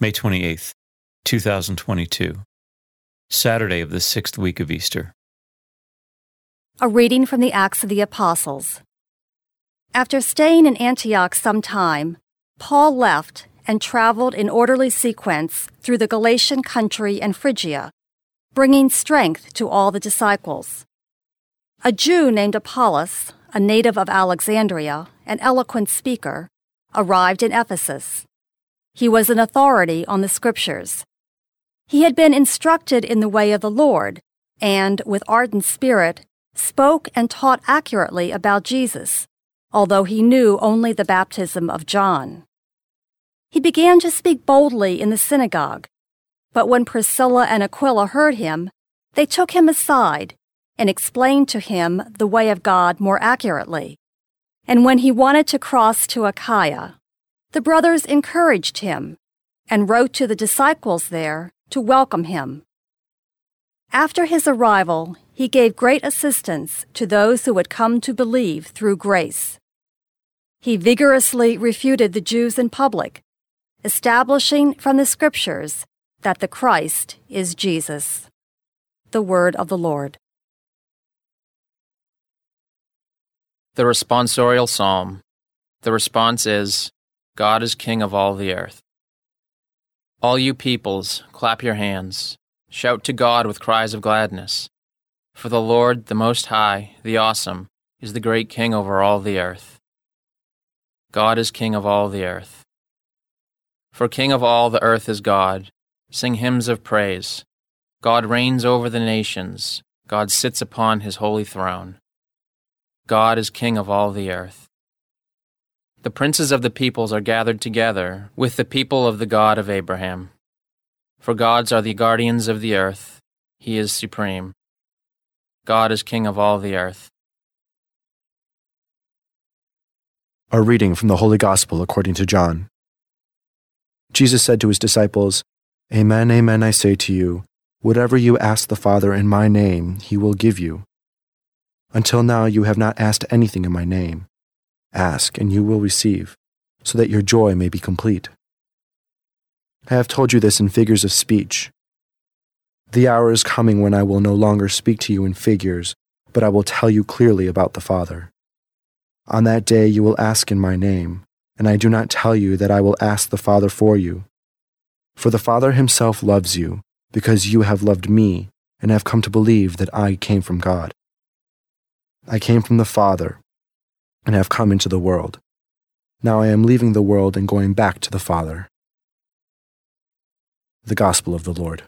May 28th, 2022, Saturday of the sixth week of Easter. A reading from the Acts of the Apostles. After staying in Antioch some time, Paul left and traveled in orderly sequence through the Galatian country and Phrygia, bringing strength to all the disciples. A Jew named Apollos, a native of Alexandria, an eloquent speaker, arrived in Ephesus. He was an authority on the Scriptures. He had been instructed in the way of the Lord, and, with ardent spirit, spoke and taught accurately about Jesus, although he knew only the baptism of John. He began to speak boldly in the synagogue, but when Priscilla and Aquila heard him, they took him aside and explained to him the way of God more accurately. And when he wanted to cross to Achaia, the brothers encouraged him and wrote to the disciples there to welcome him. After his arrival, he gave great assistance to those who had come to believe through grace. He vigorously refuted the Jews in public, establishing from the Scriptures that the Christ is Jesus. The Word of the Lord. The responsorial psalm. The response is God is King of all the earth. All you peoples, clap your hands. Shout to God with cries of gladness. For the Lord, the Most High, the Awesome, is the great King over all the earth. God is King of all the earth. For King of all the earth is God. Sing hymns of praise. God reigns over the nations. God sits upon his holy throne. God is King of all the earth. The princes of the peoples are gathered together with the people of the God of Abraham. For God's are the guardians of the earth, he is supreme. God is king of all the earth. A reading from the Holy Gospel according to John. Jesus said to his disciples, Amen, amen, I say to you, whatever you ask the Father in my name, he will give you. Until now you have not asked anything in my name. Ask, and you will receive, so that your joy may be complete. I have told you this in figures of speech. The hour is coming when I will no longer speak to you in figures, but I will tell you clearly about the Father. On that day you will ask in my name, and I do not tell you that I will ask the Father for you. For the Father himself loves you, because you have loved me, and have come to believe that I came from God. I came from the Father and have come into the world. Now I am leaving the world and going back to the Father. The Gospel of the Lord.